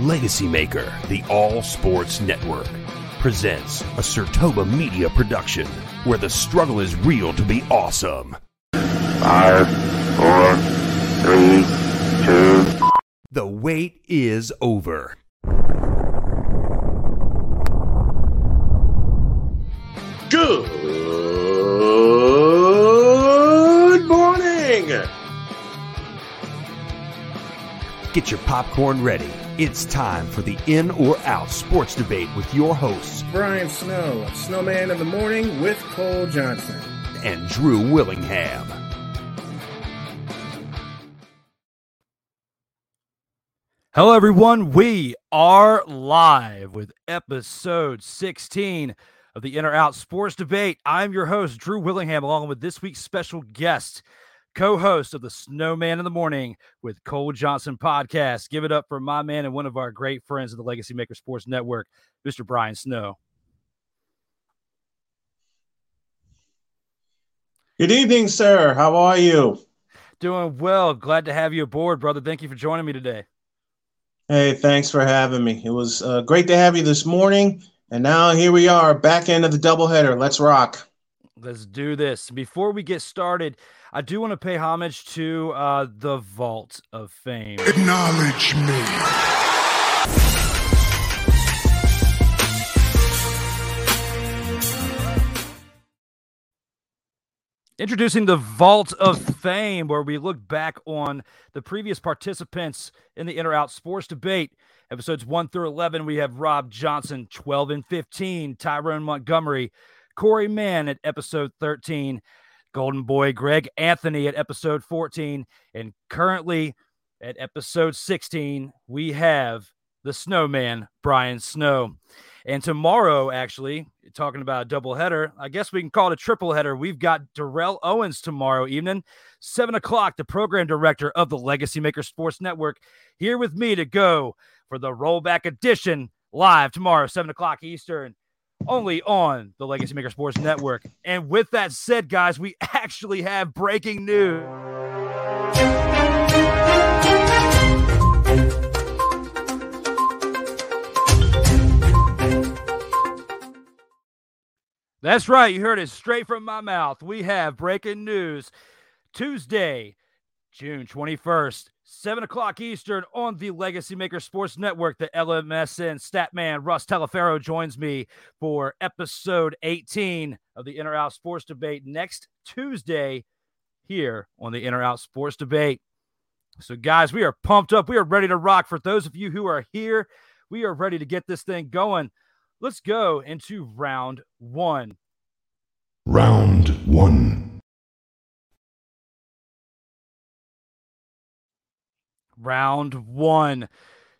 Legacy Maker, the All Sports Network, presents a Sirtoba Media production where the struggle is real to be awesome. Five, four, three, two. The wait is over. Good morning. Get your popcorn ready. It's time for the In or Out sports debate with your hosts, Brian Snow, Snowman in the Morning with Cole Johnson. and Drew Willingham. Hello, everyone. We are live with episode 16 of the In or Out Sports Debate. I'm your host, Drew Willingham, along with this week's special guest, co host of the Snowman in the Morning with Cole Johnson podcast. Give it up for my man and one of our great friends of the Legacy Maker Sports Network, Mr. Brian Snow. Good evening, sir. How are you? Doing well. Glad to have you aboard, brother. Thank you for joining me today. Hey, thanks for having me. It was uh, great to have you this morning. And now here we are, back end of the doubleheader. Let's rock. Let's do this. Before we get started, I do want to pay homage to uh, the Vault of Fame. Acknowledge me. Introducing the Vault of Fame, where we look back on the previous participants in the In or Out Sports Debate. Episodes 1 through 11, we have Rob Johnson, 12 and 15, Tyrone Montgomery, Corey Mann at episode 13, Golden Boy Greg Anthony at episode 14, and currently at episode 16, we have the Snowman, Brian Snow. And tomorrow, actually, talking about a double header, I guess we can call it a triple header. We've got Darrell Owens tomorrow evening, seven o'clock, the program director of the Legacy Maker Sports Network, here with me to go for the rollback edition live tomorrow, seven o'clock Eastern, only on the Legacy Maker Sports Network. And with that said, guys, we actually have breaking news. That's right. You heard it straight from my mouth. We have breaking news Tuesday, June 21st, 7 o'clock Eastern on the Legacy Maker Sports Network. The LMSN Statman Russ Teleferro joins me for episode 18 of the In or Out Sports Debate next Tuesday here on the In or Out Sports Debate. So, guys, we are pumped up. We are ready to rock. For those of you who are here, we are ready to get this thing going. Let's go into round one. Round one. Round one.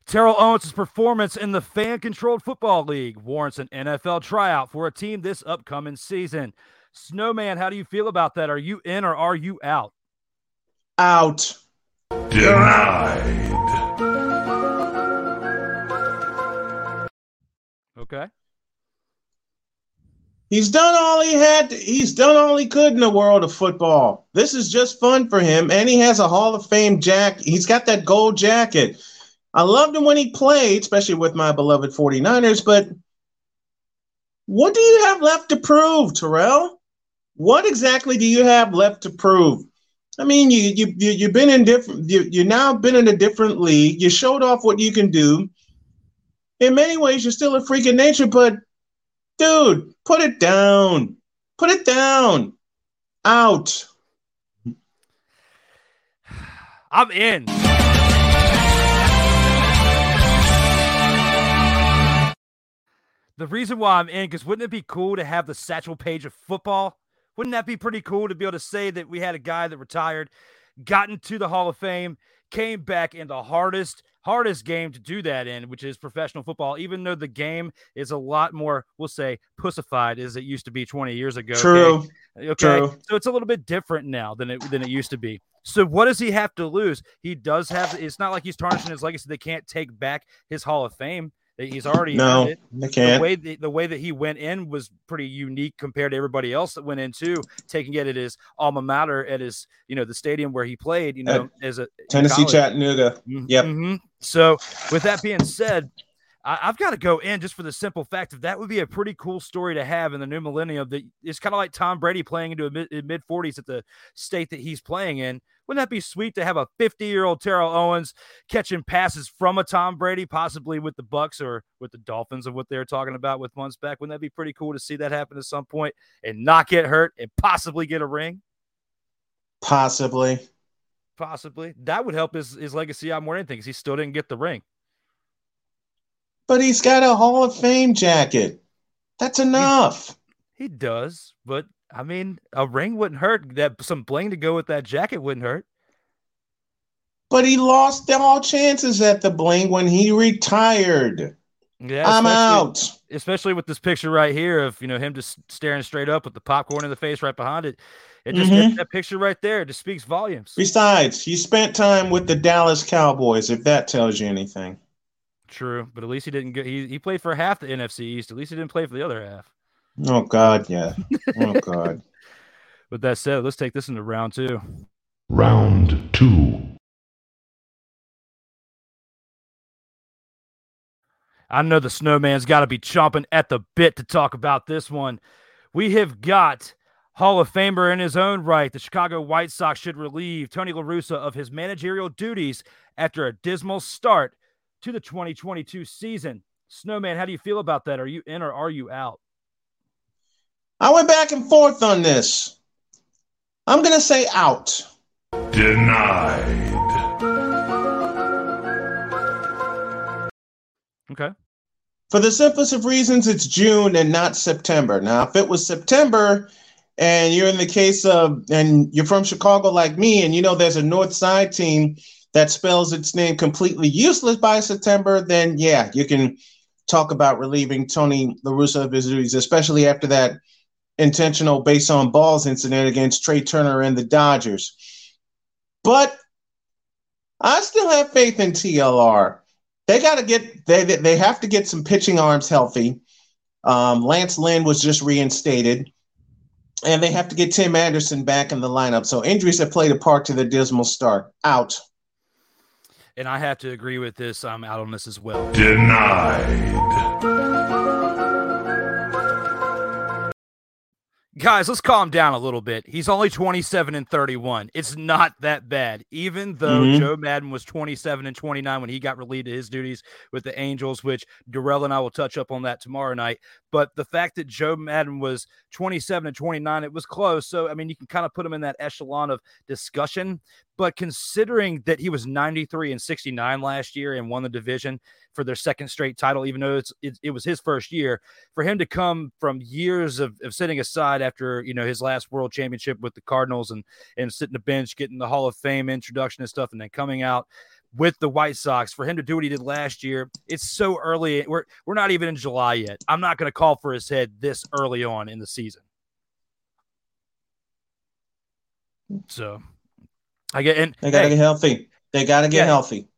Terrell Owens' performance in the fan controlled football league warrants an NFL tryout for a team this upcoming season. Snowman, how do you feel about that? Are you in or are you out? Out. Denied. Okay. He's done all he had. To, he's done all he could in the world of football. This is just fun for him, and he has a Hall of Fame jack. He's got that gold jacket. I loved him when he played, especially with my beloved 49ers. But what do you have left to prove, Terrell? What exactly do you have left to prove? I mean, you you you you've been in different. You you now been in a different league. You showed off what you can do. In many ways, you're still a freak of nature, but dude, put it down. Put it down. Out. I'm in. The reason why I'm in, because wouldn't it be cool to have the Satchel Paige of football? Wouldn't that be pretty cool to be able to say that we had a guy that retired, got into the Hall of Fame, came back in the hardest, hardest game to do that in, which is professional football, even though the game is a lot more, we'll say, pussified as it used to be 20 years ago. True. Okay. okay? True. So it's a little bit different now than it than it used to be. So what does he have to lose? He does have it's not like he's tarnishing his legacy. They can't take back his Hall of Fame. He's already No, they The can't. way the, the way that he went in was pretty unique compared to everybody else that went in too, taking it at his alma mater, at his you know the stadium where he played. You know, as a Tennessee. Chattanooga. Mhm, Yep. mhm. So, with that being said, I, I've got to go in just for the simple fact that that would be a pretty cool story to have in the new millennium. That it's kind of like Tom Brady playing into a mid forties at the state that he's playing in. Wouldn't that be sweet to have a 50 year old Terrell Owens catching passes from a Tom Brady, possibly with the Bucs or with the Dolphins of what they were talking about with months back? Wouldn't that be pretty cool to see that happen at some point and not get hurt and possibly get a ring? Possibly. Possibly. That would help his, his legacy out more than anything 'cause he still didn't get the ring. But he's got a Hall of Fame jacket. That's enough. He does, but I mean, a ring wouldn't hurt. That some bling to go with that jacket wouldn't hurt. But he lost all chances at the bling when he retired. Yeah, I'm out. Especially with this picture right here of you know him just staring straight up with the popcorn in the face right behind it. It just Mhm. that picture right there just speaks volumes. Besides, he spent time with the Dallas Cowboys, if that tells you anything. True, but at least he didn't get. He, he played for half the NFC East. At least he didn't play for the other half. Oh, God, yeah. Oh, God. With that said, let's take this into round two. Round two. I know the snowman's got to be chomping at the bit to talk about this one. We have got Hall of Famer in his own right. The Chicago White Sox should relieve Tony La Russa of his managerial duties after a dismal start to the 2022 season. Snowman, how do you feel about that? Are you in or are you out? I went back and forth on this. I'm going to say out. Denied. Okay. For the simplest of reasons, it's June and not September. Now, if it was September and you're in the case of, and you're from Chicago like me, and you know there's a North Side team that spells its name completely useless by September, then yeah, you can talk about relieving Tony La Russa of his duties, especially after that intentional base on balls incident against Trea Turner and the Dodgers. But I still have faith in TLR. They got to get they- they have to get some pitching arms healthy. Um, Lance Lynn was just reinstated, and they have to get Tim Anderson back in the lineup. So injuries have played a part to the dismal start. Out. And I have to agree with this. I'm out on this as well. Denied. Guys, let's calm down a little bit. He's only 27 and 31. It's not that bad. Even though Mhm. Joe Maddon was 27 and 29 when he got relieved of his duties with the Angels, which Darrell and I will touch up on that tomorrow night. But the fact that Joe Maddon was 27 and 29, it was close. So, I mean, you can kind of put him in that echelon of discussion. But considering that he was 93 and 69 last year and won the division for their second straight title, even though it, it was his first year, for him to come from years of, of sitting aside after you know his last world championship with the Cardinals and and sitting the bench, getting the Hall of Fame introduction and stuff, and then coming out with the White Sox for him to do what he did last year, it's so early. We're we're not even in July yet. I'm not going to call for his head this early on in the season. So I get and They got to hey, get healthy. They got to get Yeah. healthy.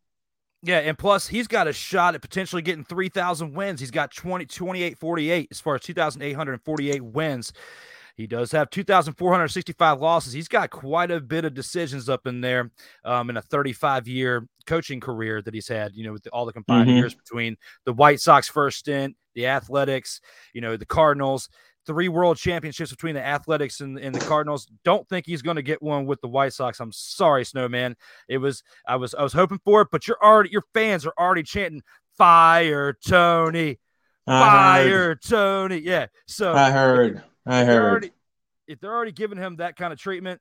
yeah, and plus he's got a shot at potentially getting 3,000 wins. He's got 20, 28, 48 as far as 2,848 wins. He does have 2,465 losses. He's got quite a bit of decisions up in there um, in a 35 year coaching career that he's had, you know, with the, all the combined Mhm. years between the White Sox first stint, the Athletics, you know, the Cardinals, three world championships between the Athletics and, and the Cardinals. Don't think he's going to get one with the White Sox. I'm sorry, Snowman. It was I was I was hoping for it, but you're already your fans are already chanting fire Tony, heard. fire Tony. Yeah. So I heard. I if they're heard. already if they're already giving him that kind of treatment,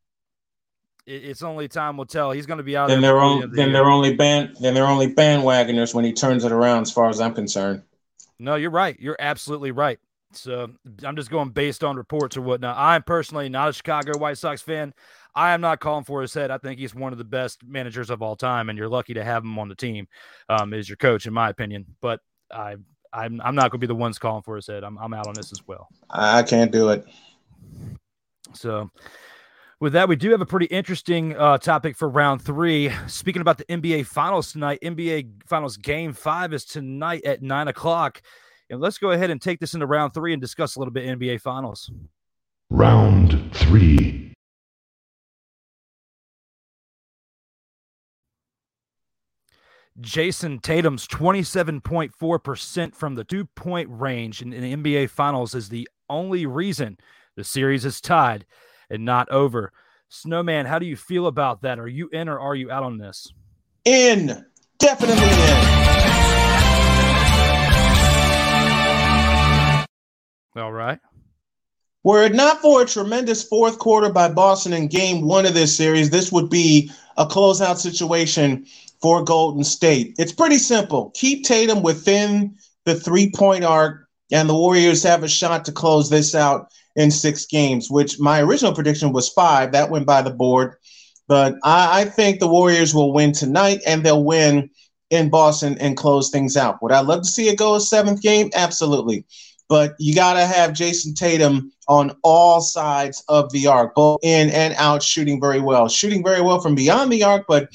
it, it's only time will tell. He's going to be out Then there. they're before the on. end of the Then year. they're only band. Then they're only bandwagoners when he turns it around. As far as I'm concerned. No, you're right. You're absolutely right. So I'm just going based on reports or whatnot. I'm personally not a Chicago White Sox fan. I am not calling for his head. I think he's one of the best managers of all time, and you're lucky to have him on the team um, as your coach, in my opinion. But I, I'm, I'm not going to be the ones calling for his head. I'm, I'm out on this as well. I, I can't do it. So With that, we do have a pretty interesting uh, topic for round three. Speaking about the NBA Finals tonight, NBA Finals Game Five is tonight at nine o'clock, and let's go ahead and take this into round three and discuss a little bit NBA Finals. Round three. Jayson Tatum's 27.4% from the two point range in, in, the NBA Finals is the only reason the series is tied and not over. Snowman, how do you feel about that? Are you in or are you out on this? In. Definitely in. All right. Were it not for a tremendous fourth quarter by Boston in game one of this series, this would be a closeout situation for Golden State. It's pretty simple. Keep Tatum within the three point arc, and the Warriors have a shot to close this out in six games, which my original prediction was five. That went by the board. But I, I think the Warriors will win tonight and they'll win in Boston and close things out. Would I love to see it go a seventh game? Absolutely. But you got to have Jayson Tatum on all sides of the arc, both in and out, shooting very well. Shooting very well from beyond the arc, but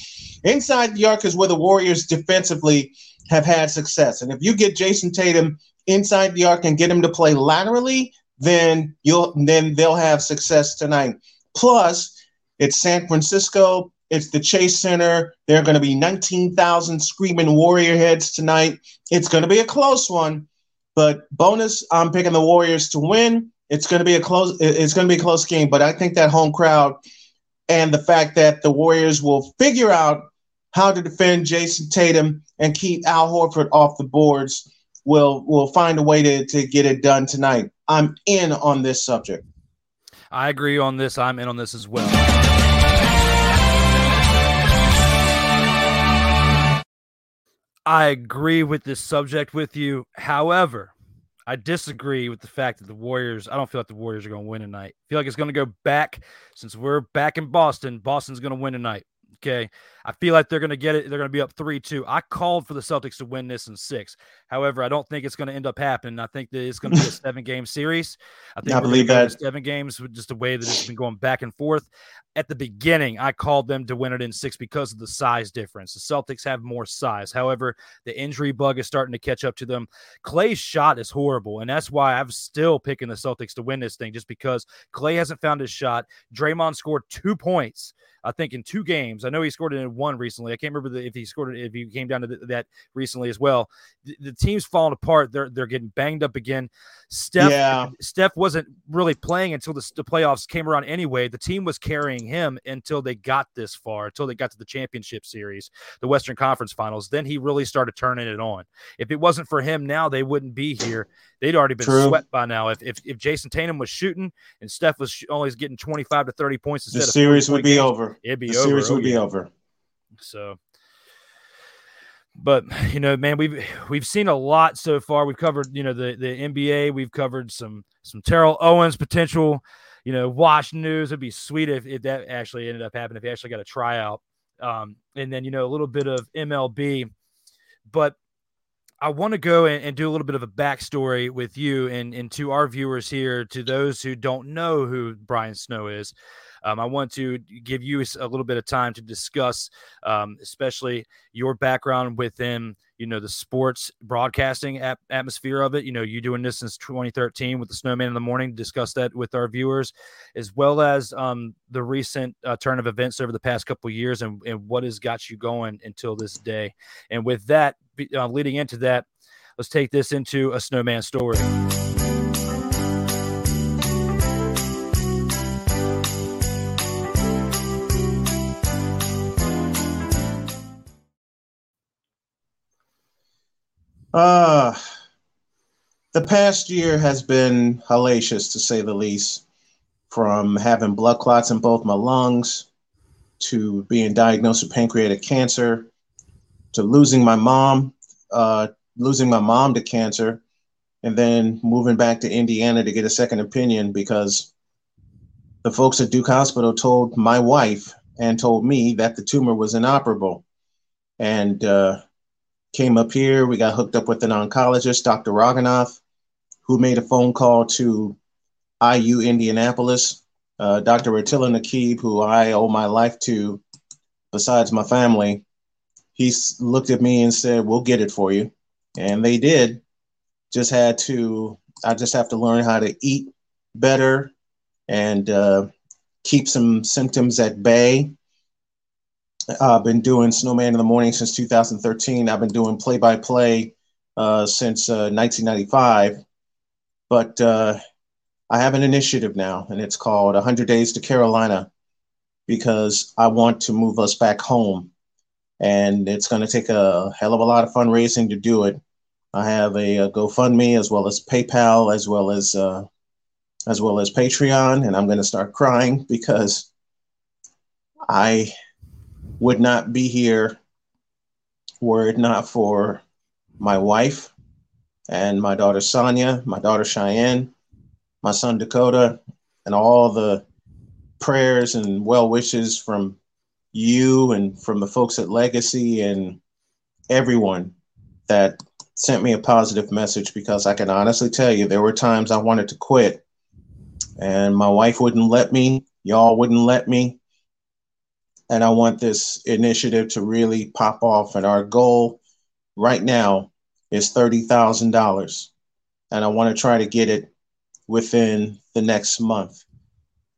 inside the arc is where the Warriors defensively have had success. And if you get Jayson Tatum inside the arc and get him to play laterally, then you'll then they'll have success tonight. Plus, it's San Francisco. It's the Chase Center. There are going to be 19,000 screaming Warrior heads tonight. It's going to be a close one, but bonus, I'm picking the Warriors to win. It's going to be a close. It's going to be a close game, but I think that home crowd and the fact that the Warriors will figure out how to defend Jayson Tatum and keep Al Horford off the boards will will find a way to, to get it done tonight. I'm in on this subject. I agree on this. I'm in on this as well. I agree with this subject with you. However, I disagree with the fact that the Warriors, I don't feel like the Warriors are going to win tonight. I feel like it's going to go back since we're back in Boston. Boston's going to win tonight. Okay. I feel like they're going to get it. They're going to be up 3 2. I called for the Celtics to win this in six. However, I don't think it's going to end up happening. I think that it's going to be a seven game series. I think I believe that. Seven games with just the way that it's been going back and forth. At the beginning, I called them to win it in six because of the size difference. The Celtics have more size. However, the injury bug is starting to catch up to them. Klay's shot is horrible. And that's why I'm still picking the Celtics to win this thing, just because Klay hasn't found his shot. Draymond scored two points I think in two games. I know he scored it in one recently. I can't remember the, if he scored it if he came down to the, that recently as well. The, the, team's falling apart. They're they're getting banged up again. Steph yeah. Steph wasn't really playing until the, the playoffs came around anyway. The team was carrying him until they got this far, until they got to the championship series, the Western Conference Finals. Then he really started turning it on. If it wasn't for him now, they wouldn't be here. They'd already been True. swept by now. If, if if Jayson Tatum was shooting and Steph was only getting 25 to 30 points the series would be games, over. It'd be the over. series oh, would yeah. be over. So but you know, man, we've we've seen a lot so far. We've covered, you know, the the NBA. We've covered some some Terrell Owens potential, you know, wash news. It'd be sweet if, if that actually ended up happening. If he actually got a tryout, um, and then you know a little bit of MLB. But I want to go and, and, do a little bit of a backstory with you and, and to our viewers here, to those who don't know who Brian Snow is. Um, I want to give you a little bit of time to discuss, um, especially your background within, you know, the sports broadcasting ap- atmosphere of it. You know, you doing this since 2013 with the Snowman in the Morning. Discuss that with our viewers, as well as um, the recent uh, turn of events over the past couple years and, and what has got you going until this day. And with that, uh, leading into that, let's take this into a Snowman story. Uh, the past year has been hellacious to say the least. From having blood clots in both my lungs to being diagnosed with pancreatic cancer to losing my mom, uh, losing my mom to cancer, and then moving back to Indiana to get a second opinion because the folks at Duke Hospital told my wife and told me that the tumor was inoperable. And uh, came up here. We got hooked up with an oncologist, Dr. Raghunath, who made a phone call to IU Indianapolis uh, Dr. Attila Nakeeb, who I owe my life to, besides my family, he looked at me and said, "We'll get it for you," and they did. Just had to. I just have to learn how to eat better and uh, keep some symptoms at bay. I've been doing Snowman in the Morning since 2013. I've been doing play by play since uh, 1995. But uh, I have an initiative now, and it's called 100 Days to Carolina because I want to move us back home. And it's going to take a hell of a lot of fundraising to do it. I have a, a GoFundMe as well as PayPal as well as uh, as well as Patreon, and I'm going to start crying because I would not be here were it not for my wife and my daughter Sonia, my daughter Cheyenne, my son Dakota, and all the prayers and well wishes from you and from the folks at Legacy and everyone that sent me a positive message because I can honestly tell you there were times I wanted to quit and my wife wouldn't let me, y'all wouldn't let me. And I want this initiative to really pop off. And our goal right now is $30,000. And I want to try to get it within the next month.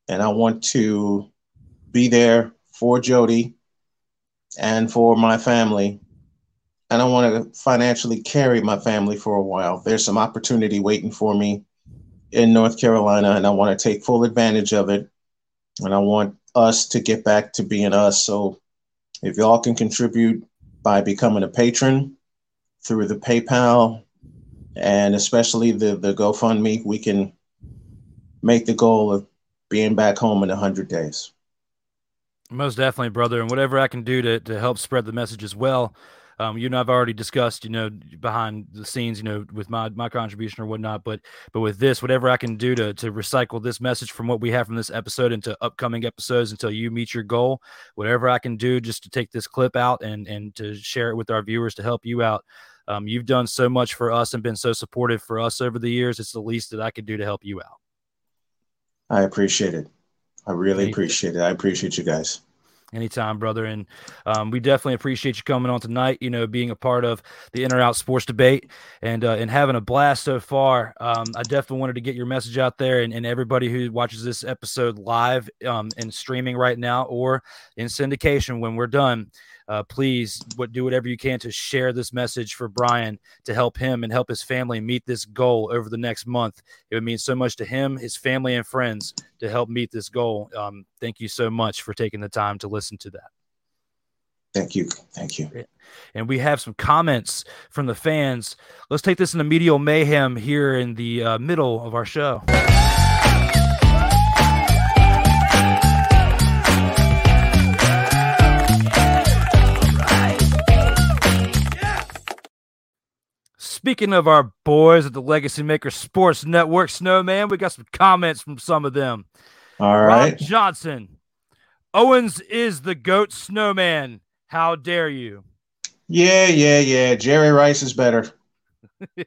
And I want to be there for Jody and for my family. And I want to financially carry my family for a while. There's some opportunity waiting for me in North Carolina, and I want to take full advantage of it. And I want us to get back to being us. So if y'all can contribute by becoming a patron through the PayPal and especially the, the GoFundMe, we can make the goal of being back home in 100 days. Most definitely, brother. And whatever I can do to, to help spread the message as well. Um, you know, I've already discussed, you know, behind the scenes, you know, with my my contribution or whatnot. But but with this, whatever I can do to to recycle this message from what we have from this episode into upcoming episodes until you meet your goal, whatever I can do just to take this clip out and and to share it with our viewers to help you out. Um, you've done so much for us and been so supportive for us over the years. It's the least that I could do to help you out. I appreciate it. I really appreciate it. I appreciate you guys. Anytime, brother. And um, we definitely appreciate you coming on tonight, you know, being a part of the In or Out Sports Debate and uh, and having a blast so far. Um, I definitely wanted to get your message out there and, and everybody who watches this episode live um, and streaming right now or in syndication when we're done. Uh, please what, do whatever you can to share this message for Brian to help him and help his family meet this goal over the next month. It would mean so much to him, his family, and friends to help meet this goal. Um, thank you so much for taking the time to listen to that. Thank you. Thank you. And we have some comments from the fans. Let's take this into medial mayhem here in the uh, middle of our show. Speaking of our boys at the Legacy Maker Sports Network, Snowman, we got some comments from some of them. All right. Rob. Johnson. Owens is the GOAT Snowman. How dare you? Yeah, yeah, yeah. Jerry Rice is better.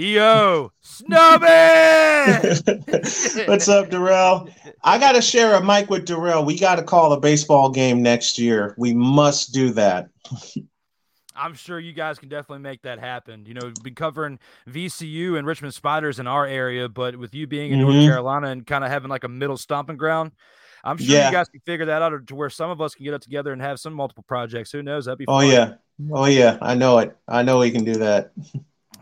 Dio Snowman. What's up, Darrell? I got to share a mic with Darrell. We got to call a baseball game next year. We must do that. I'm sure you guys can definitely make that happen. You know, we've been covering VCU and Richmond Spiders in our area, but with you being in North Mhm. Carolina and kind of having like a middle stomping ground, I'm sure Yeah. you guys can figure that out to where some of us can get up together and have some multiple projects. Who knows? That'd be Oh fun. yeah. Oh yeah. I know it. I know we can do that.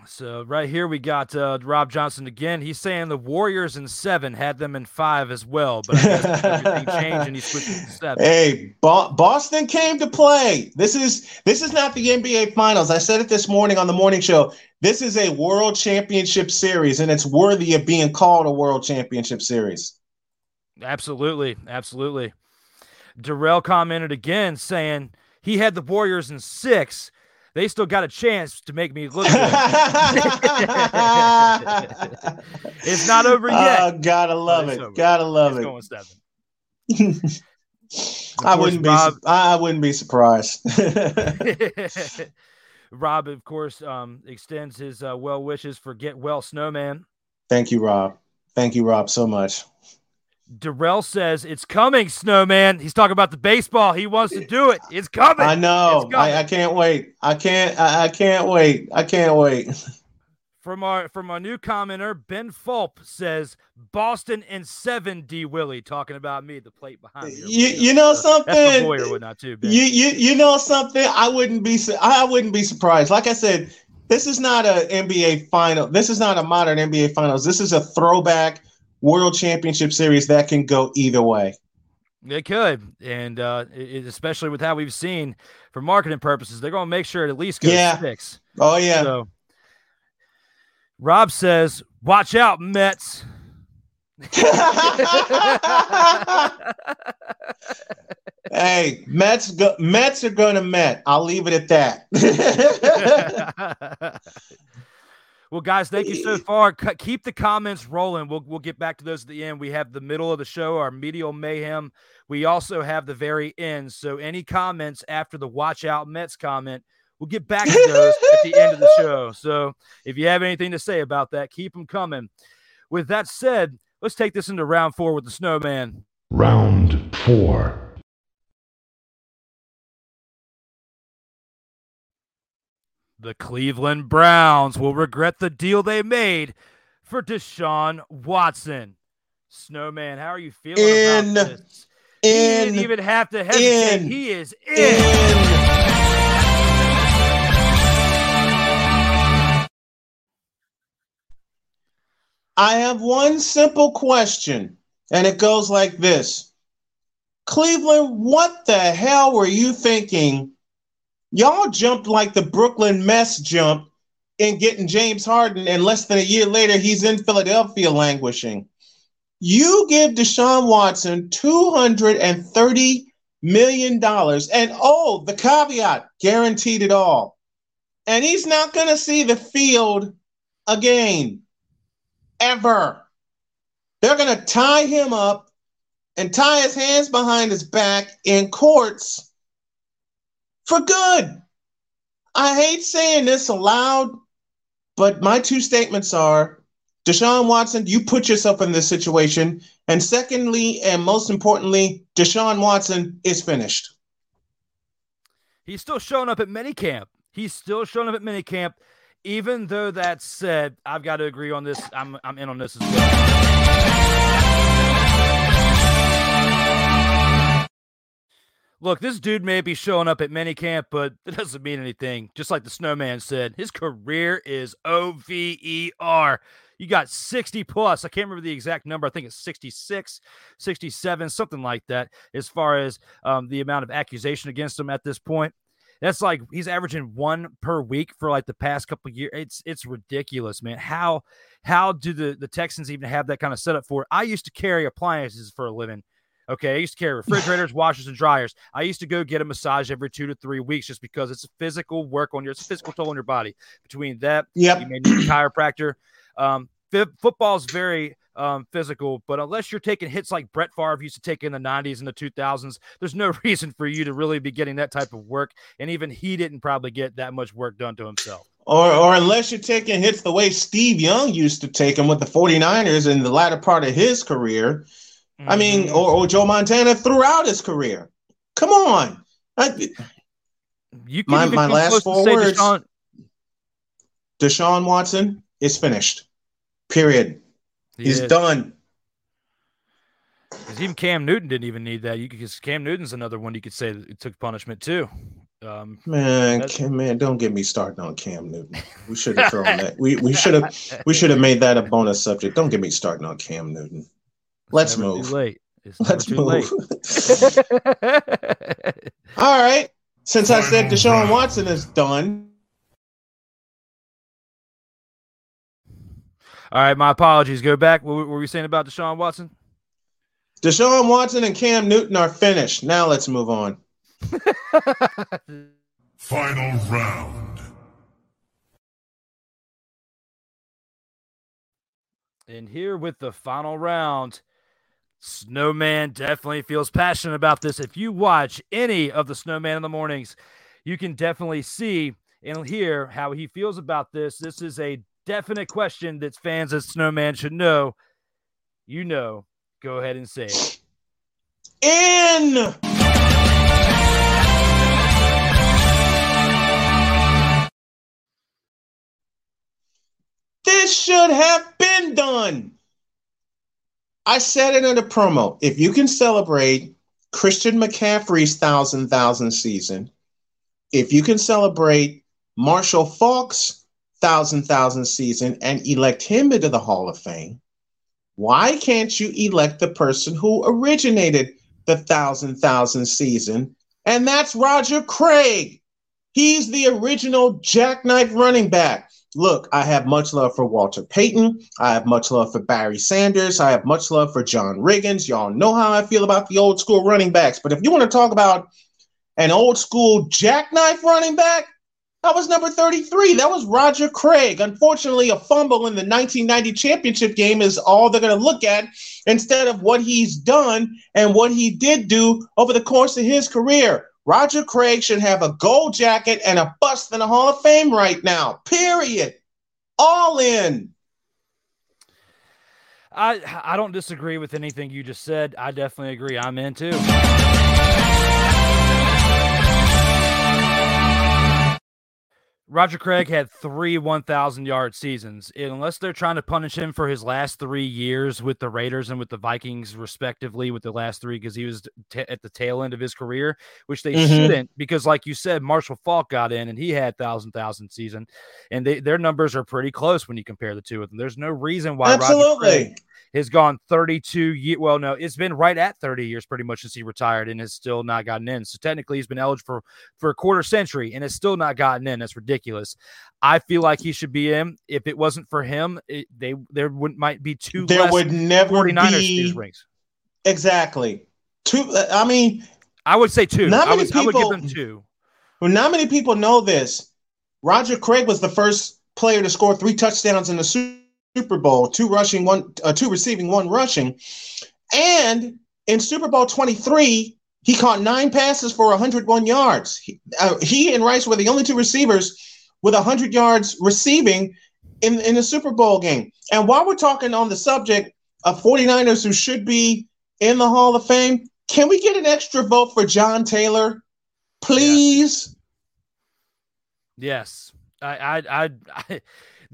So right here we got uh, Rob Johnson again. He's saying the Warriors in seven had them in five as well, but everything changed and he switched it to seven. Hey, Bo- Boston came to play. This is this is not the NBA Finals. I said it this morning on the morning show. This is a World Championship Series, and it's worthy of being called a World Championship Series. Absolutely, absolutely. Darrell commented again saying he had the Warriors in six. They still got a chance to make me look good. it's not over yet. Oh, gotta love it. over. Gotta love it's it. going seven. I course, wouldn't be. Rob- I wouldn't be surprised. Rob, of course, um, extends his uh, well wishes for Get Well Snowman. Thank you, Rob. Thank you, Rob, so much. Darrell says it's coming, Snowman. He's talking about the baseball. He wants to do it. It's coming. I know. I, I, can't wait. I can't. I, I can't wait. I can't wait. From our from our new commenter, Ben Fulp says Boston and seven D Willie talking about me, the plate behind me. You, you know something? That's the boy or whatnot too. Ben. You you you know something? I wouldn't be I wouldn't be surprised. Like I said, this is not a NBA final. This is not a modern NBA finals. This is a throwback World Championship Series that can go either way. It could, and uh, it, especially with how we've seen for marketing purposes, they're going to make sure it at least goes yeah. six. Oh yeah. So, Rob says, "Watch out, Mets." hey, Mets go, Mets are going to Met. I'll leave it at that. well, guys, thank you so far. keep the comments rolling. We'll we'll get back to those at the end. We have the middle of the show, our medial mayhem. We also have the very end. So any comments after the watch out Mets comment We'll get back to those at the end of the show. So if you have anything to say about that, keep them coming. With that said, let's take this into round four with the snowman. Round four. The Cleveland Browns will regret the deal they made for Deshaun Watson. Snowman, how are you feeling in, about this? In, he didn't even have to hesitate. In, he is in. in. I have one simple question, and it goes like this Cleveland, what the hell were you thinking? Y'all jumped like the Brooklyn mess jump in getting James Harden, and less than a year later, he's in Philadelphia languishing. You give Deshaun Watson $230 million, and oh, the caveat guaranteed it all. And he's not going to see the field again ever. They're going to tie him up and tie his hands behind his back in courts for good. I hate saying this aloud, but my two statements are Deshaun Watson, you put yourself in this situation. And secondly, and most importantly, Deshaun Watson is finished. He's still showing up at minicamp. He's still showing up at minicamp even though that said, I've got to agree on this. I'm I'm in on this as well. Look, this dude may be showing up at minicamp, but it doesn't mean anything. Just like the snowman said, his career is OVER. You got 60 plus. I can't remember the exact number. I think it's 66, 67, something like that, as far as um, the amount of accusation against him at this point. That's like he's averaging one per week for like the past couple years. It's it's ridiculous, man. How how do the the Texans even have that kind of setup for it? I used to carry appliances for a living. Okay, I used to carry refrigerators, washers, and dryers. I used to go get a massage every two to three weeks just because it's a physical work on your, it's a physical toll on your body. Between that, yep. you may need a chiropractor. Um, football is very um, physical, but unless you're taking hits like Brett Favre used to take in the 90s and the 2000s, there's no reason for you to really be getting that type of work. And even he didn't probably get that much work done to himself. Or, or unless you're taking hits the way Steve Young used to take them with the 49ers in the latter part of his career. Mm-hmm. I mean, mm-hmm. or, or, Joe Montana throughout his career. Come on. I, you my, my last four words Deshaun. Deshaun Watson is finished. Period. He He's is. done. Because even Cam Newton didn't even need that. You because Cam Newton's another one you could say that took punishment too. Um, man, Cam, man, don't get me started on Cam Newton. We should have thrown that. We we should have we should have made that a bonus subject. Don't get me started on Cam Newton. Let's move. late. Let's move. All right. Since I said Deshaun Watson is done, All right, my apologies. Go back. What were we saying about Deshaun Watson? Deshaun Watson and Cam Newton are finished. Now let's move on. Final round. And here with the final round, Snowman definitely feels passionate about this. If you watch any of the Snowman in the mornings, you can definitely see and hear how he feels about this. This is a definite question that fans of Snowman should know, you know, go ahead and say it. In. This should have been done. I said it in the promo. If you can celebrate Christian McCaffrey's thousand thousand season, if you can celebrate Marshall Faulk's thousand thousand season and elect him into the Hall of Fame, why can't you elect the person who originated the thousand thousand season? And that's Roger Craig. He's the original jackknife running back. Look, I have much love for Walter Payton. I have much love for Barry Sanders. I have much love for John Riggins. Y'all know how I feel about the old school running backs. But if you want to talk about an old school jackknife running back, that was number 33. That was Roger Craig. Unfortunately, a fumble in the 1990 championship game is all they're going to look at instead of what he's done and what he did do over the course of his career. Roger Craig should have a gold jacket and a bust in the Hall of Fame right now. Period. All in. I I don't disagree with anything you just said. I definitely agree. I'm in too. Roger Craig had three 1,000 yard seasons. Unless they're trying to punish him for his last three years with the Raiders and with the Vikings, respectively, with the last three, because he was t- at the tail end of his career, which they Mhm. shouldn't, because like you said, Marshall Faulk got in and he had thousand thousand season, and they, their numbers are pretty close when you compare the two of them. There's no reason why Roger Craig has gone 32 years. Well, no, it's been right at 30 years pretty much since he retired and has still not gotten in. So technically, he's been eligible for, for a quarter century and has still not gotten in. That's ridiculous. I feel like he should be in. If it wasn't for him, it, they there would might be two There would never 49ers be Steelers rings. exactly two. I mean, I would say two. Not I many would, I would give people- them two. well, not many people know this. Roger Craig was the first player to score three touchdowns in the Super Bowl, two rushing, one, uh, two receiving, one rushing, and in Super Bowl twenty three. He caught nine passes for 101 yards. He, uh, he and Rice were the only two receivers with 100 yards receiving in, in the Super Bowl game. And while we're talking on the subject of 49ers who should be in the Hall of Fame, can we get an extra vote for John Taylor? Please? Yes. I, I, I, I,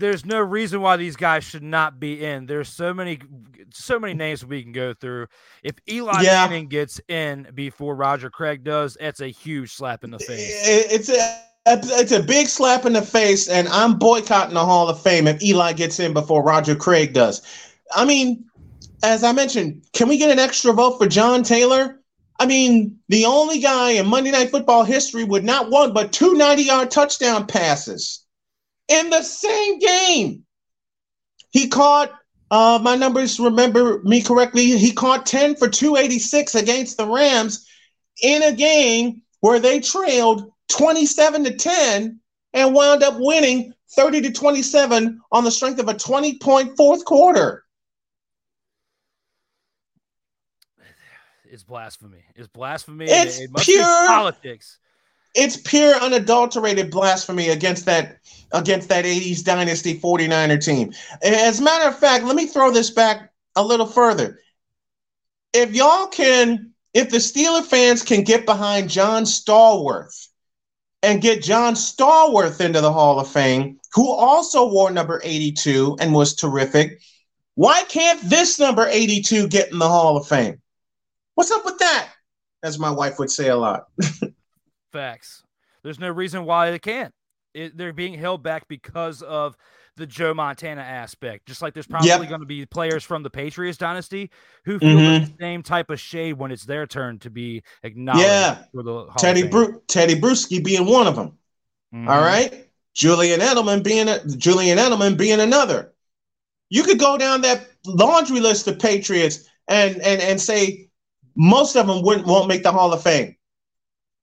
there's no reason why these guys should not be in. There's so many, so many names we can go through. If Eli Yeah. Manning gets in before Roger Craig does, that's a huge slap in the face. It's a it's a big slap in the face, and I'm boycotting the Hall of Fame if Eli gets in before Roger Craig does. I mean, as I mentioned, can we get an extra vote for John Taylor? I mean, the only guy in Monday Night Football history with not one but two 90 yard touchdown passes in the same game. He caught, uh, my numbers remember me correctly, he caught 10 for 286 against the Rams in a game where they trailed 27 to 10 and wound up winning 30 to 27 on the strength of a 20 point fourth quarter. It's blasphemy. It's blasphemy. It's it pure- politics. It's pure unadulterated blasphemy against that against that 80s dynasty 49er team. As a matter of fact, let me throw this back a little further. If y'all can if the Steeler fans can get behind John Stallworth and get John Stallworth into the Hall of Fame, who also wore number 82 and was terrific, why can't this number 82 get in the Hall of Fame? What's up with that? As my wife would say a lot. Facts. There's no reason why they can't. It, they're being held back because of the Joe Montana aspect. Just like there's probably Yep. going to be players from the Patriots dynasty who feel Mhm. the same type of shade when it's their turn to be acknowledged Yeah. for the Tedy. Bru- Tedy Bruschi being one of them. Mhm. All right, Julian Edelman being a, Julian Edelman being another. You could go down that laundry list of Patriots and and and say most of them wouldn't won't make the Hall of Fame,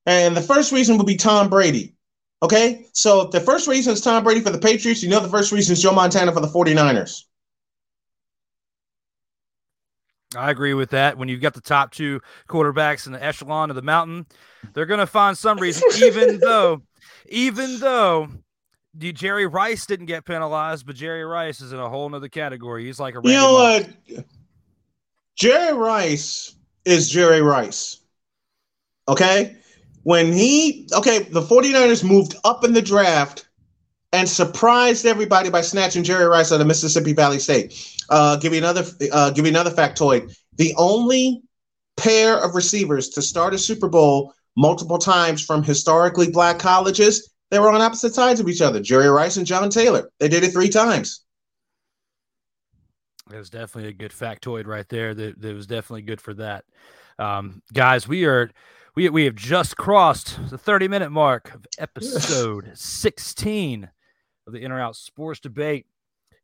and the first reason would be Tom Brady. Okay, so the first reason is Tom Brady for the Patriots, you know the first reason is Joe Montana for the 49ers. I agree with that. When you've got the top two quarterbacks in the echelon of the mountain, they're going to find some reason, even though, even though Jerry Rice didn't get penalized, but Jerry Rice is in a whole nother category. He's like a You know what? Jerry Rice is Jerry Rice. Okay? When he, okay, the 49ers moved up in the draft and surprised everybody by snatching Jerry Rice out of Mississippi Valley State. Uh, give you another, uh, give you another factoid. The only pair of receivers to start a Super Bowl multiple times from historically black colleges, they were on opposite sides of each other. Jerry Rice and John Taylor. They did it three times. That was definitely a good factoid right there. That, that was definitely good for that. Um, guys, we are we we have just crossed the 30 minute mark of episode 16 of the In or Out Sports Debate.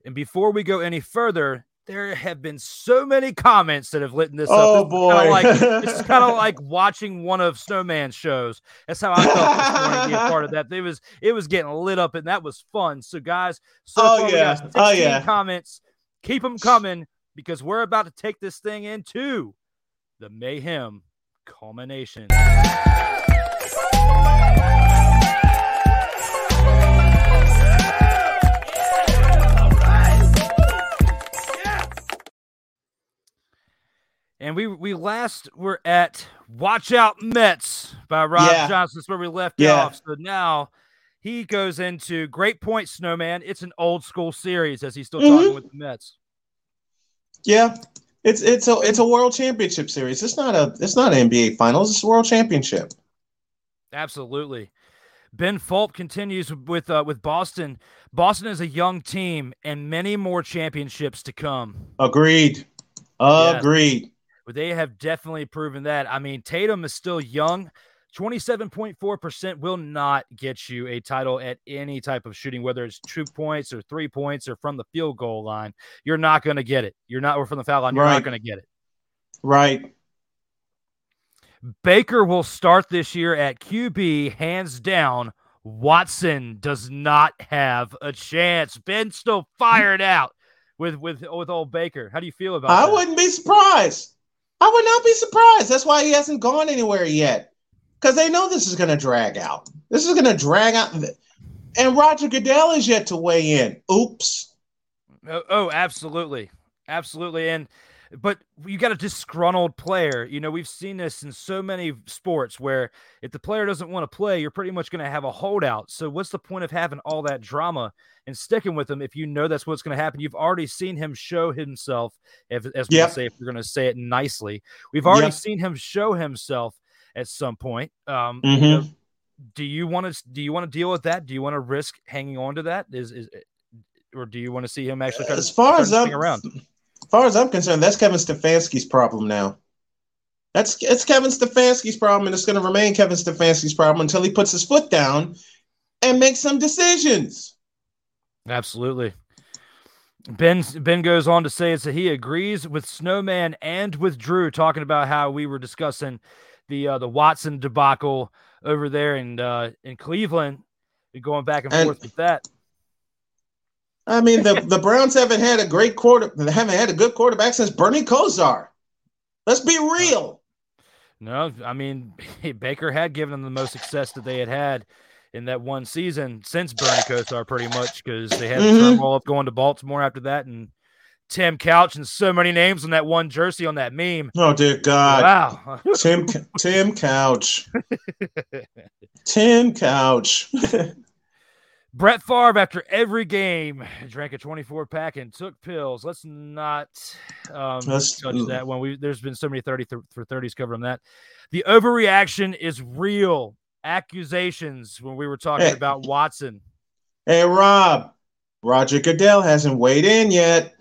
And before we go any further, there have been so many comments that have lit this Oh, up. This is kinda boy. like it's kind of like watching one of Snowman's shows. That's how I felt this morning being part of that. It was it was getting lit up and that was fun. So guys, so Oh, far we yeah. got Oh, yeah. comments. Keep them coming because we're about to take this thing into the mayhem culmination. And we we last were at Watch Out Mets by Rob Yeah. Johnson. That's where we left Yeah. off. So now he goes into Great Point Snowman. It's an old school series as he's still Mhm. talking with the Mets. Yeah, it's it's a it's a world championship series. It's not a it's not an NBA finals. It's a world championship. Absolutely. Ben Fulp continues with uh, with Boston. Boston is a young team and many more championships to come. Agreed. Agreed. But they have definitely proven that. I mean, Tatum is still young. 27.4% will not get you a title at any type of shooting, whether it's two points or three points or from the field goal line. You're not going to get it. You're not, or from the foul line. You're Right. not going to get it. Right. Baker will start this year at QB, hands down. Watson does not have a chance. Ben's still fired out with with with old Baker. How do you feel about that? I that? wouldn't be surprised. I would not be surprised. That's why he hasn't gone anywhere yet. Because they know this is going to drag out. This is going to drag out. And Roger Goodell is yet to weigh in. Oops. Oh, oh, absolutely, absolutely. And but you got a disgruntled player. You know, we've seen this in so many sports where if the player doesn't want to play, you're pretty much going to have a holdout. So what's the point of having all that drama and sticking with him if you know that's what's going to happen? You've already seen him show himself, if, as we Yep. say, if we're going to say it nicely. We've already Yep. seen him show himself at some point. Um, you Mhm. know, do you want to do you want to deal with that? Do you want to risk hanging on to that? Is is or do you want to see him actually try to As far turn as I'm around? as far as I'm concerned, that's Kevin Stefanski's problem now. That's it's Kevin Stefanski's problem, and it's going to remain Kevin Stefanski's problem until he puts his foot down and makes some decisions. Absolutely. Ben Ben goes on to say that he agrees with Snowman and with Drew talking about how we were discussing the uh, the Watson debacle over there in uh, in Cleveland, going back and And- forth with that. I mean, the, the Browns haven't had a great quarter, they haven't had a good quarterback since Bernie Kosar. Let's be real. No, I mean Baker had given them the most success that they had had in that one season since Bernie Kosar, pretty much because they had Mhm. turmoil up going to Baltimore after that, and Tim Couch and so many names on that one jersey on that meme. Oh dear God, Wow. Tim Tim Couch, Tim Couch. Brett Favre, after every game, drank a 24 pack and took pills. Let's not um, Let's- touch that one. We there's been so many 30 th- for 30s covered on that. The overreaction is real. Accusations when we were talking Hey. about Watson. hey Rob, Roger Goodell hasn't weighed in yet.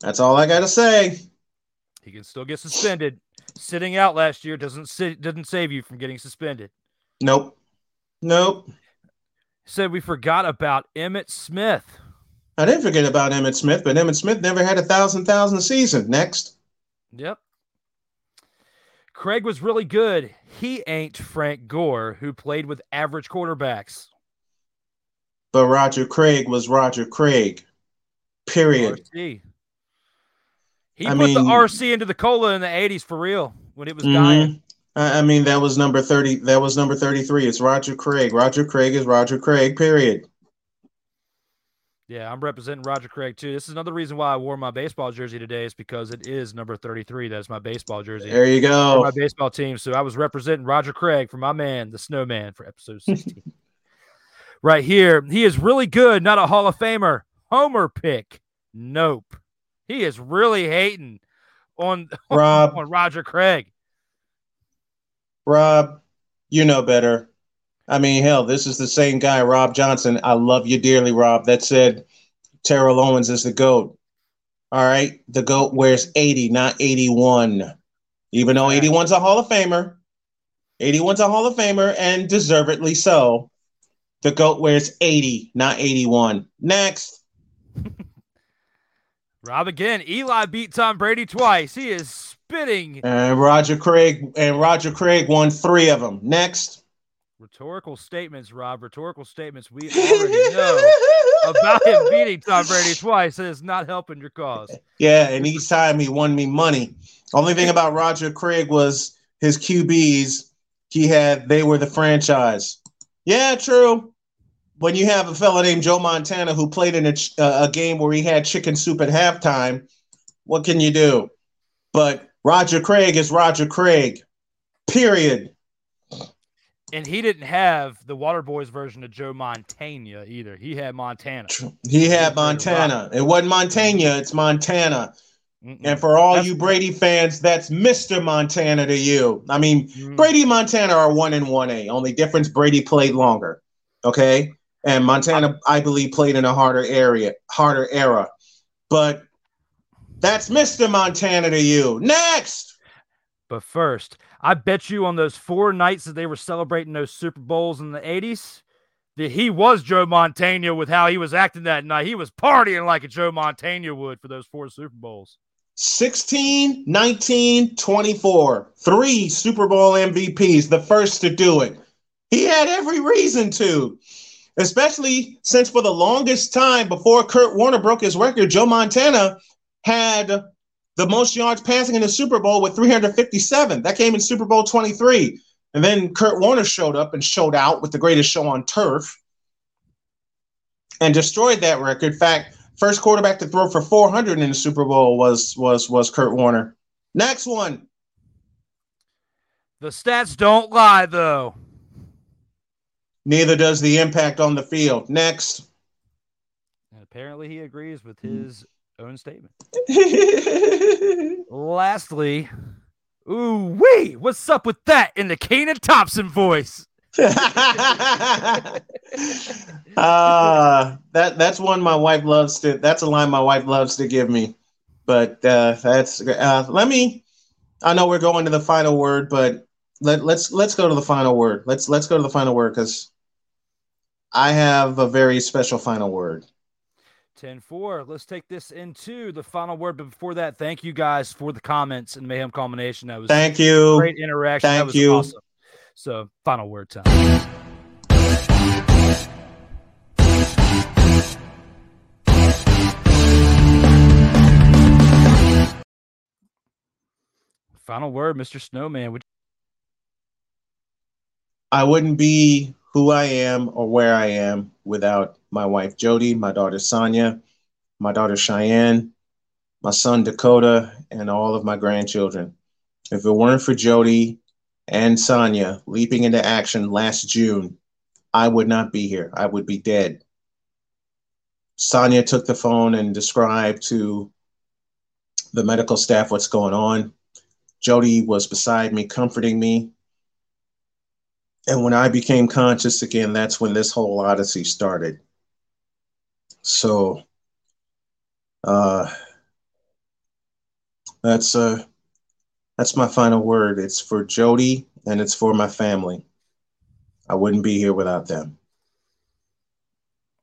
That's all I got to say. He can still get suspended. Sitting out last year doesn't sit, didn't save you from getting suspended. Nope, nope. Said we forgot about Emmitt Smith. I didn't forget about Emmitt Smith, but Emmitt Smith never had a thousand thousand season. Next. Yep. Craig was really good. He ain't Frank Gore, who played with average quarterbacks. But Roger Craig was Roger Craig. Period. RC. He I put the RC into the cola in the 80s for real when it was Mhm. dying. I mean, that was number 30. That was number 33. It's Roger Craig. Roger Craig is Roger Craig, period. Yeah, I'm representing Roger Craig too. This is another reason why I wore my baseball jersey today is because it is number 33. That's my baseball jersey. There you go. my baseball team. So I was representing Roger Craig for my man, the Snowman, for episode 16. right here, he is really good, not a Hall of Famer. Homer pick. Nope. He is really hating on, Rob. on Roger Craig. Rob, you know better. I mean, hell, this is the same guy, Rob Johnson. I love you dearly, Rob. That said, Terrell Owens is the GOAT. All right. The GOAT wears 80, not 81. Even though 81's a Hall of Famer, 81's a Hall of Famer, and deservedly so. The GOAT wears 80, not 81. Next. Rob again. Eli beat Tom Brady twice. He is spitting And Roger Craig and Roger Craig won three of them. Next. rhetorical statements, Rob. Rhetorical statements. We already know about him beating Tom Brady twice. It is not helping your cause. Yeah, and each time he won me money. Only thing about Roger Craig was his QBs. He had they were the franchise. Yeah, true. When you have a fella named Joe Montana who played in a, ch- uh, a game where he had chicken soup at halftime, what can you do? But Roger Craig is Roger Craig. Period. And he didn't have the Water Boys version of Joe Montana either. He had Montana. He had Montana. It wasn't Montana, it's Montana. Mm-mm. And for all That's- you Brady fans, that's Mr. Montana to you. I mean, Mm. Brady and Montana are one and one A. Only difference Brady played longer. Okay. And Montana, I believe, played in a harder area, harder era. But that's Mr. Montana to you. Next. But first, I bet you on those four nights that they were celebrating those Super Bowls in the 80s, that he was Joe Montana with how he was acting that night. He was partying like a Joe Montana would for those four Super Bowls. 16, 19, 24. Three Super Bowl MVPs, the first to do it. He had every reason to, especially since for the longest time before Kurt Warner broke his record, Joe Montana had the most yards passing in the Super Bowl with 357. That came in Super Bowl 23. And then Kurt Warner showed up and showed out with the greatest show on turf and destroyed that record. In fact, first quarterback to throw for 400 in the Super Bowl was was was Kurt Warner. Next one. The stats don't lie, though. Neither does the impact on the field. Next. And apparently he agrees with his own statement. Lastly, ooh wee, what's up with that in the Kenan Thompson voice? uh, that that's one my wife loves to. That's a line my wife loves to give me. But uh, that's uh, let me. I know we're going to the final word, but let, let's let's go to the final word. Let's let's go to the final word because I have a very special final word. 10 4. Let's take this into the final word. But before that, thank you guys for the comments and Mayhem Combination. That was Thank you. great interaction. that Thank you. awesome. So, final word time. Final word, Mr. Snowman. Would I wouldn't be who I am or where I am without my wife Jody, my daughter Sonia, my daughter Cheyenne, my son Dakota, and all of my grandchildren. If it weren't for Jody and Sonia leaping into action last June, I would not be here. I would be dead. Sonia took the phone and described to the medical staff what's going on. Jody was beside me, comforting me. And when I became conscious again, that's when this whole odyssey started. So uh, that's uh, that's my final word. It's for Jody and it's for my family. I wouldn't be here without them.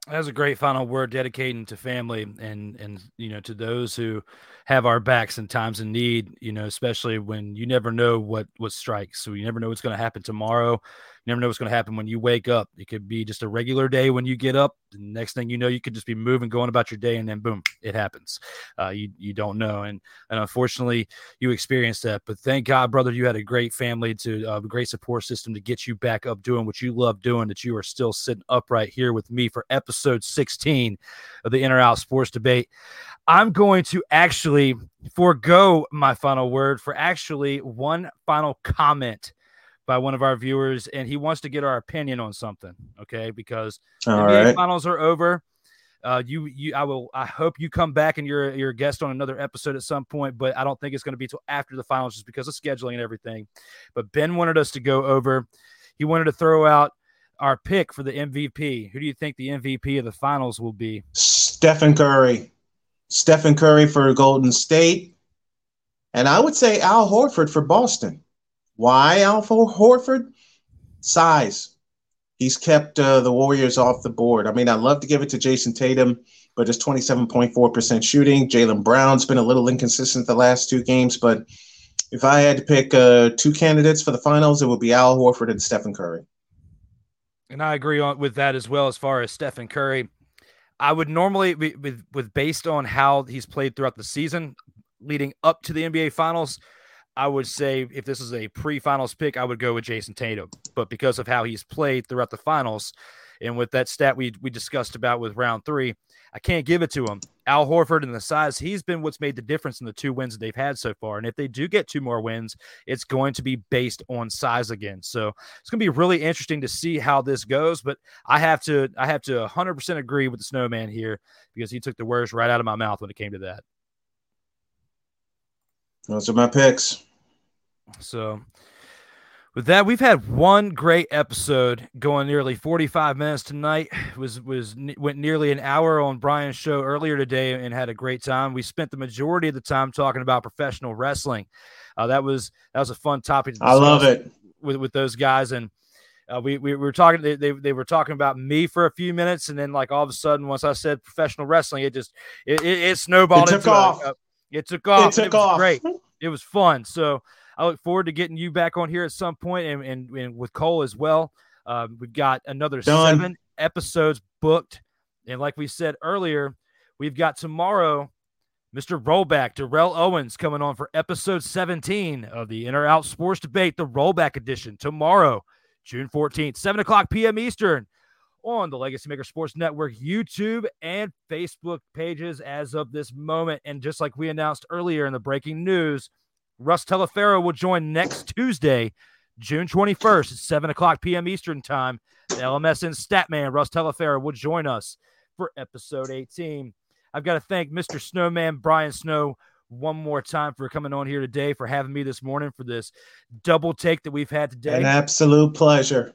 That was a great final word dedicating to family and and you know to those who have our backs in times of need, you know, especially when you never know what what strikes. So you never know what's going to happen tomorrow. Never know what's going to happen when you wake up. It could be just a regular day when you get up. The next thing you know, you could just be moving, going about your day, and then boom, it happens. Uh, you you don't know, and and unfortunately, you experienced that. But thank God, brother, you had a great family to uh, a great support system to get you back up doing what you love doing. That you are still sitting upright here with me for episode 16 of the In or Out Sports Debate. I'm going to actually forego my final word for actually one final comment by one of our viewers, and he wants to get our opinion on something. Okay, because All NBA right. finals are over. Uh, you, you, I will. I hope you come back and you're you're a guest on another episode at some point, but I don't think it's going to be till after the finals, just because of scheduling and everything. But Ben wanted us to go over. He wanted to throw out our pick for the MVP. Who do you think the MVP of the finals will be? Stephen Curry. Stephen Curry for Golden State. And I would say Al Horford for Boston. Why Al Horford? Size. He's kept uh, the Warriors off the board. I mean, I'd love to give it to Jayson Tatum, but it's 27.4% shooting. Jaylen Brown's been a little inconsistent the last two games, but if I had to pick uh, two candidates for the finals, it would be Al Horford and Stephen Curry. And I agree on with that as well as far as Stephen Curry. I would normally with with based on how he's played throughout the season leading up to the NBA finals, I would say if this is a pre-finals pick, I would go with Jayson Tatum. But because of how he's played throughout the finals, and with that stat we we discussed about with round three, I can't give it to him. Al Horford and the size, he's been what's made the difference in the two wins that they've had so far. And if they do get two more wins, it's going to be based on size again. So it's going to be really interesting to see how this goes. But I have to, I have to 100% agree with the Snowman here because he took the words right out of my mouth when it came to that. Those are my picks. So with that, we've had one great episode going nearly 45 minutes tonight. It was was went nearly an hour on Brian's show earlier today and had a great time. We spent the majority of the time talking about professional wrestling. Uh, that was that was a fun topic. I love it with with those guys and. Uh, we, we were talking they, they, they were talking about me for a few minutes and then like all of a sudden once i said professional wrestling it just it, it, it snowballed it took off a, it took off it took it off great it was fun so I look forward to getting you back on here at some point and, and, and with Cole as well. Um, we've got another Done. seven episodes booked. And like we said earlier, we've got tomorrow Mr. Rollback, Darrell Owens, coming on for episode 17 of the In or Out Sports Debate, the Rollback Edition, tomorrow, June 14th, 7 o'clock p.m. Eastern on the Legacy Maker Sports Network YouTube and Facebook pages as of this moment. And just like we announced earlier in the breaking news, Russ Telefero will join next Tuesday, June 21st at 7 o'clock p.m. Eastern Time. The LMSN Statman, Russ Telefero, will join us for episode 18. I've got to thank Mr. Snowman, Brian Snow, one more time for coming on here today, for having me this morning for this double take that we've had today. An absolute pleasure.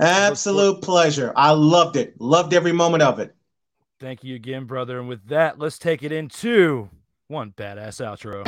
Absolute pleasure. I loved it. Loved every moment of it. Thank you again, brother. And with that, let's take it into one badass outro.